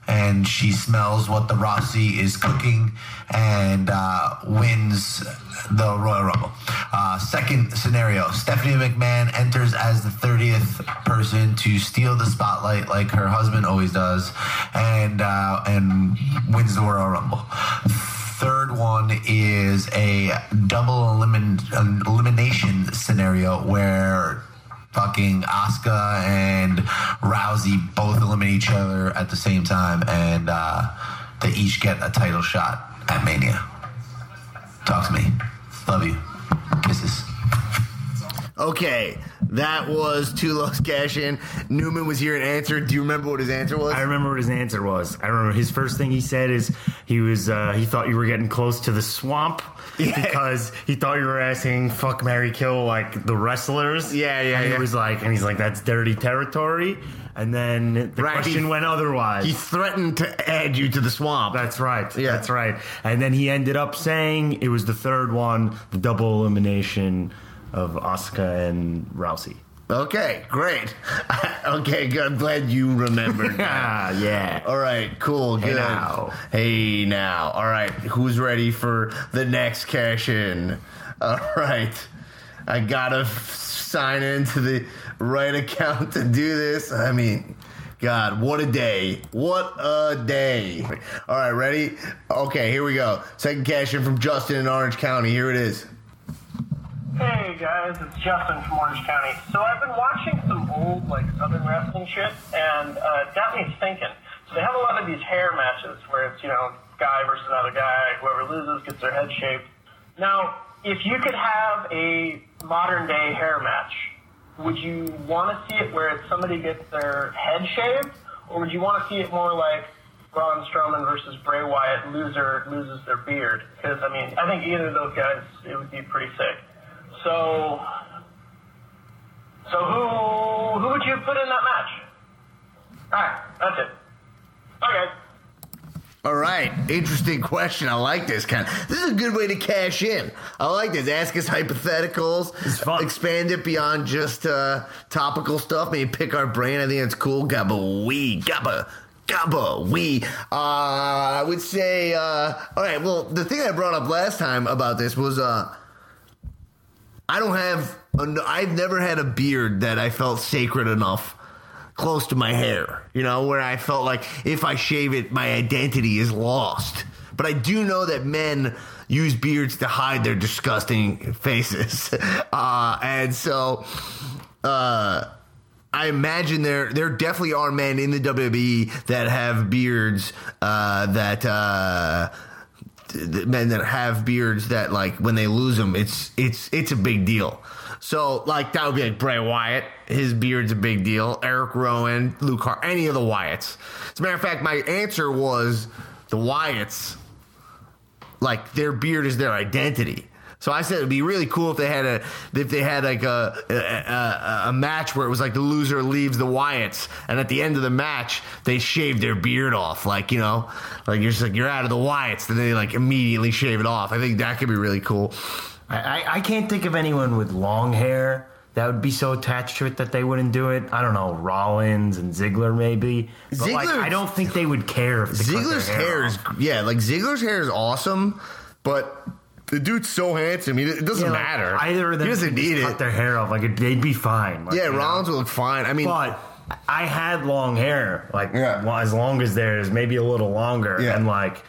and she smells what the Rousey is cooking and uh, wins the Royal Rumble. Uh, second scenario Stephanie McMahon enters as the 30th person to steal the spotlight like her husband always does and, uh, and wins the Royal Rumble third one is a double elimin- elimination scenario where fucking Asuka and Rousey both eliminate each other at the same time, and uh, they each get a title shot at Mania. Talk to me. Love you. Kisses. Okay, that was Tulo's cash in. Newman was here and answered. Do you remember what his answer was? I remember what his answer was. I remember his first thing he said is he was uh, he thought you were getting close to the swamp Yeah. because he thought you were asking fuck Mary Kill like the wrestlers. Yeah, yeah, And yeah. he was like, and he's like, that's dirty territory. And then the Right, question he- went otherwise. he threatened to add you to the swamp. That's right. Yeah. That's right. And then he ended up saying it was the third one, the double elimination of Asuka and Rousey. Okay, great. okay, good. I'm glad you remembered. that. Ah, yeah. All right, cool, good. now. Hey now. All right, who's ready for the next cash in? All right, I gotta f- sign into the right account to do this. I mean, God, what a day! What a day! All right, ready? Okay, here we go. Second cash in from Justin in Orange County. Here it is. Hey guys, it's Justin from Orange County. So I've been watching some old like Southern wrestling shit, and uh, it got me thinking. So they have a lot of these hair matches where it's you know guy versus another guy. Whoever loses gets their head shaved. Now, if you could have a modern day hair match, would you want to see it where it's somebody gets their head shaved, or would you want to see it more like Braun Strowman versus Bray Wyatt, loser loses their beard? Because I mean, I think either of those guys it would be pretty sick. So, so who who would you put in that match? All right, that's it. Okay. All right, interesting question. I like this kind. This is a good way to cash in. I like this. Ask us hypotheticals. It's fun. Expand it beyond just uh, topical stuff. Maybe pick our brain. I think it's cool. Gabba wee gabba. Gabba wee. Uh, I would say. Uh, all right. Well, the thing I brought up last time about this was uh, I don't have. I've never had a beard that I felt sacred enough close to my hair, you know, where I felt like if I shave it, my identity is lost. But I do know that men use beards to hide their disgusting faces. Uh, and so, uh, I imagine there there definitely are men in the WWE that have beards uh, that uh, men that have beards that like when they lose them, it's it's it's a big deal. So like that would be like Bray Wyatt. His beard's a big deal. Eric Rowan, Luke Har, any of the Wyatts. As a matter of fact, my answer was the Wyatts. Like their beard is their identity. So I said it'd be really cool if they had a if they had like a a, a a match where it was like the loser leaves the Wyatts, and at the end of the match they shave their beard off, like you know, like you're just like you're out of the Wyatts, then they like immediately shave it off. I think that could be really cool. I, I, I can't think of anyone with long hair that would be so attached to it that they wouldn't do it. I don't know, Rollins and Ziggler maybe. But like, I don't think they would care if they cut their Ziggler's hair is yeah, like Ziggler's hair is awesome, but the dude's so handsome, he, it doesn't Yeah, like, matter. Either of them he doesn't need cut it. their hair off. Like they'd be fine. Like, yeah, you know? Rollins will look fine. I mean, But I had long hair, like Yeah. as long as theirs, maybe a little longer, Yeah. and like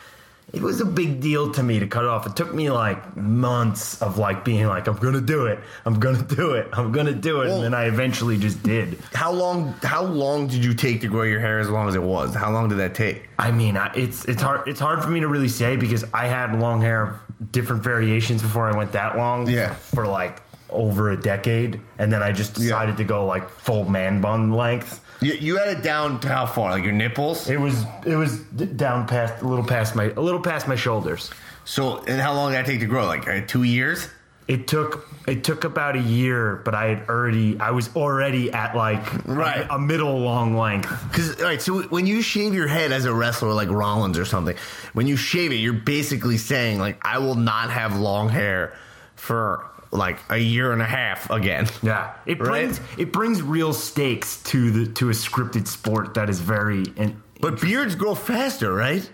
it was a big deal to me to cut it off. It took me like months of like being like, I'm gonna do it, I'm gonna do it, I'm gonna do it, Well- and then I eventually just did. how long? How long did you take to grow your hair? As long as it was, how long did that take? I mean, it's it's hard it's hard for me to really say because I had long hair, different variations before I went that long. Yeah. for like over a decade, and then I just Yeah. decided to go like full man bun length. You, you had it down to how far? Like your nipples? It was it was down past a little past my a little past my shoulders. So, and how long did that take to grow? Like uh, two years? It took it took about a year, but I had already I was already at like Right. a, a middle long length. Because all right, so when you shave your head as a wrestler like Rollins or something, when you shave it, you're basically saying like, I will not have long hair for like a year and a half again. Yeah, it Right. brings it brings real stakes to the to a scripted sport that is very and But beards grow faster, right?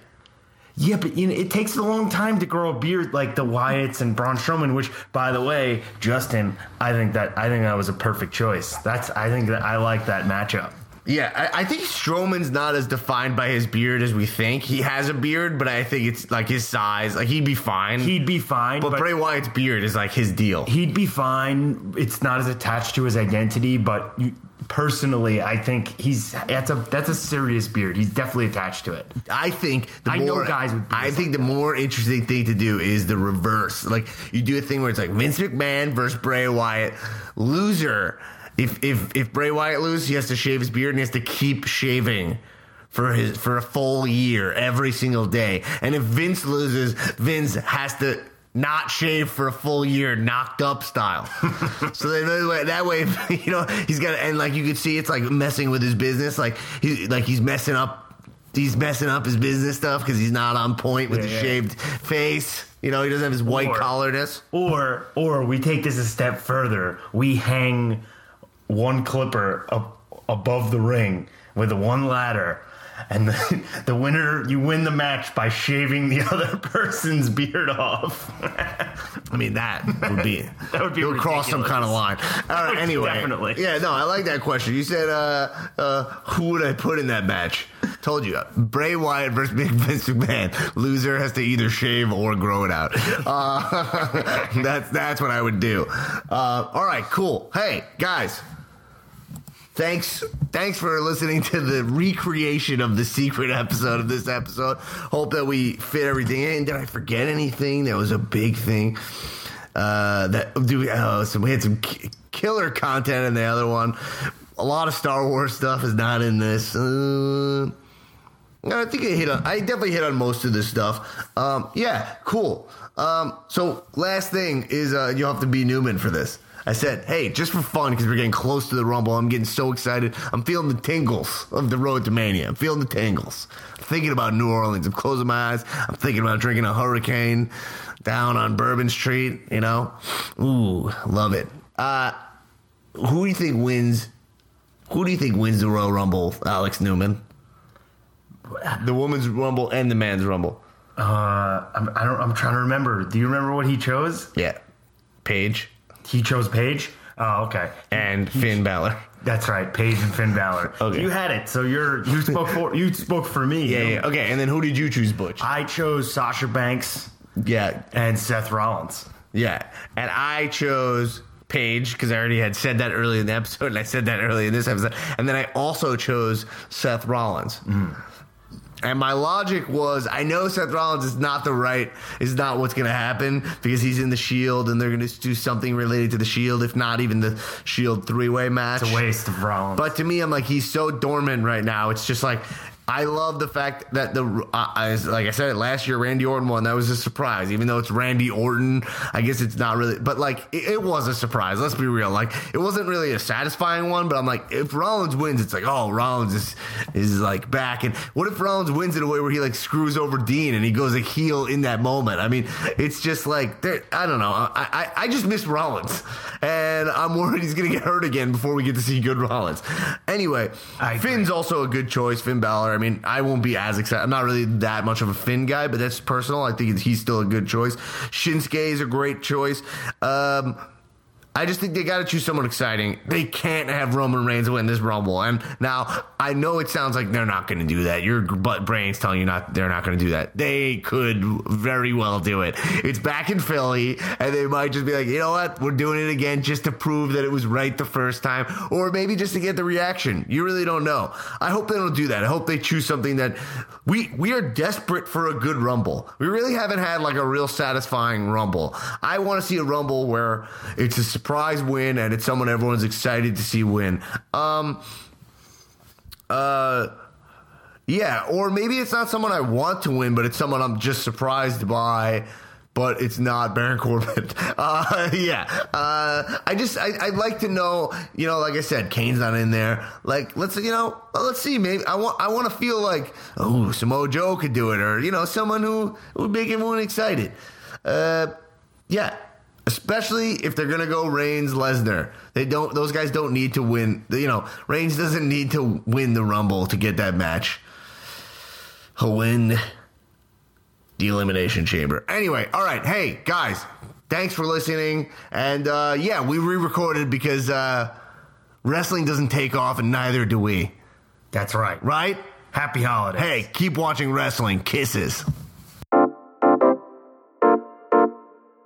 Yeah, but you know it takes a long time to grow a beard like the Wyatts and Braun Strowman. Which, by the way, Justin, I think that I think that was a perfect choice. That's I think that I like that matchup. Yeah, I, I think Strowman's not as defined by his beard as we think. He has a beard, but I think it's like his size. Like he'd be fine. He'd be fine, but, but, Bray Wyatt's beard is like his deal. he'd be fine. It's not as attached to his identity, but you, personally, I think he's that's a that's a serious beard. He's definitely attached to it. I think the I know more guys with I think the more interesting thing to do is the reverse. Like you do a thing where it's like Vince McMahon versus Bray Wyatt, loser. If if if Bray Wyatt loses, he has to shave his beard and he has to keep shaving for his for a full year every single day. And if Vince loses, Vince has to not shave for a full year, knocked up style. so that way, that way, you know, he's got and like you could see, it's like messing with his business. Like he like he's messing up he's messing up his business stuff because he's not on point with Yeah, his yeah. shaved face. You know, he doesn't have his white Or- collarness. Or or we take this a step further. We hang one clipper up above the ring with one ladder. And the, the winner, you win the match by shaving the other person's beard off. I mean, that would be That would be would cross some kind of line. All right, anyway, definitely. yeah, no, I like that question. You said, uh, uh, who would I put in that match? Told you, Bray Wyatt versus Big Vince McMahon. Loser has to either shave or grow it out. Uh, that's that's what I would do. Uh, all right, cool. Hey guys, thanks thanks for listening to the recreation of the secret episode of this episode hope that we fit everything in did i forget anything that was a big thing uh that do we oh so we had some ki- killer content in the other one a lot of star wars stuff is not in this uh, I think I hit on. I definitely hit on most of this stuff. Um, yeah, cool. Um, so last thing is uh, you'll have to be Newman for this. I said, hey, just for fun because we're getting close to the Rumble. I'm getting so excited. I'm feeling the tingles of the road to Mania. I'm feeling the tingles. I'm thinking about New Orleans. I'm closing my eyes. I'm thinking about drinking a hurricane down on Bourbon Street. You know, ooh, love it. Uh, who do you think wins? Who do you think wins the Royal Rumble? Alex Newman. The women's rumble and the man's rumble. Uh, I'm, I don't, I'm trying to remember. Do you remember what he chose? Yeah. Paige He chose Paige. Oh, okay. and Finn Balor. That's right, Paige and Finn Balor. Okay. You had it, so you're you spoke for you spoke for me. Yeah, yeah. Okay, and then who did you choose, Butch? I chose Sasha Banks Yeah, and Seth Rollins. yeah. And I chose Paige because I already had said that early in the episode, and I said that early in this episode. And then I also chose Seth Rollins. Mm. And my logic was, I know Seth Rollins is not the right, is not what's going to happen because he's in the Shield, and they're going to do something related to the Shield, if not even the Shield three way match. It's a waste of Rollins. But to me, I'm like he's so dormant right now. It's just like I love the fact that the uh, as, like I said last year, Randy Orton won. That was a surprise, even though it's Randy Orton. I guess it's not really, but like it, it was a surprise. Let's be real. Like it wasn't really a satisfying one, but I'm like, if Rollins wins, it's like, oh, Rollins is is like back. And what if Rollins wins in a way where he like screws over Dean and he goes a heel in that moment? I mean, it's just like. I don't know. I I, I just miss Rollins, and I'm worried he's gonna get hurt again before we get to see good Rollins. Anyway, I agree. Finn's also a good choice. Finn Balor. I mean, I won't be as excited. I'm not really that much of a Finn guy, but that's personal. I think he's still a good choice. Shinsuke is a great choice. Um, I just think they got to choose someone exciting. They can't have Roman Reigns win this Rumble. And now I know it sounds like they're not going to do that. Your butt brain's telling you not they're not going to do that. They could very well do it. It's back in Philly, and they might just be like, you know what, we're doing it again just to prove that it was right the first time, or maybe just to get the reaction. You really don't know. I hope they don't do that. I hope they choose something that we we are desperate for a good Rumble. We really haven't had like a real satisfying Rumble. I want to see a Rumble where it's a surprise win and it's someone everyone's excited to see win. Um, uh, yeah, or maybe it's not someone I want to win, but it's someone I'm just surprised by. But it's not Baron Corbin. Uh, yeah, uh, I just I, I'd like to know. You know, like I said, Kane's not in there. Like let's you know let's see. Maybe I want I want to feel like oh Samoa Joe could do it, or you know someone who would make everyone excited. Uh, yeah, especially if they're gonna go Reigns Lesnar. They don't; those guys don't need to win. You know, Reigns doesn't need to win the Rumble to get that match. He'll win the Elimination Chamber. Anyway, all right, hey guys, thanks for listening. And uh, yeah, we re-recorded because uh, wrestling doesn't take off, and neither do we. That's right. right? Happy holidays. Hey, keep watching wrestling. Kisses.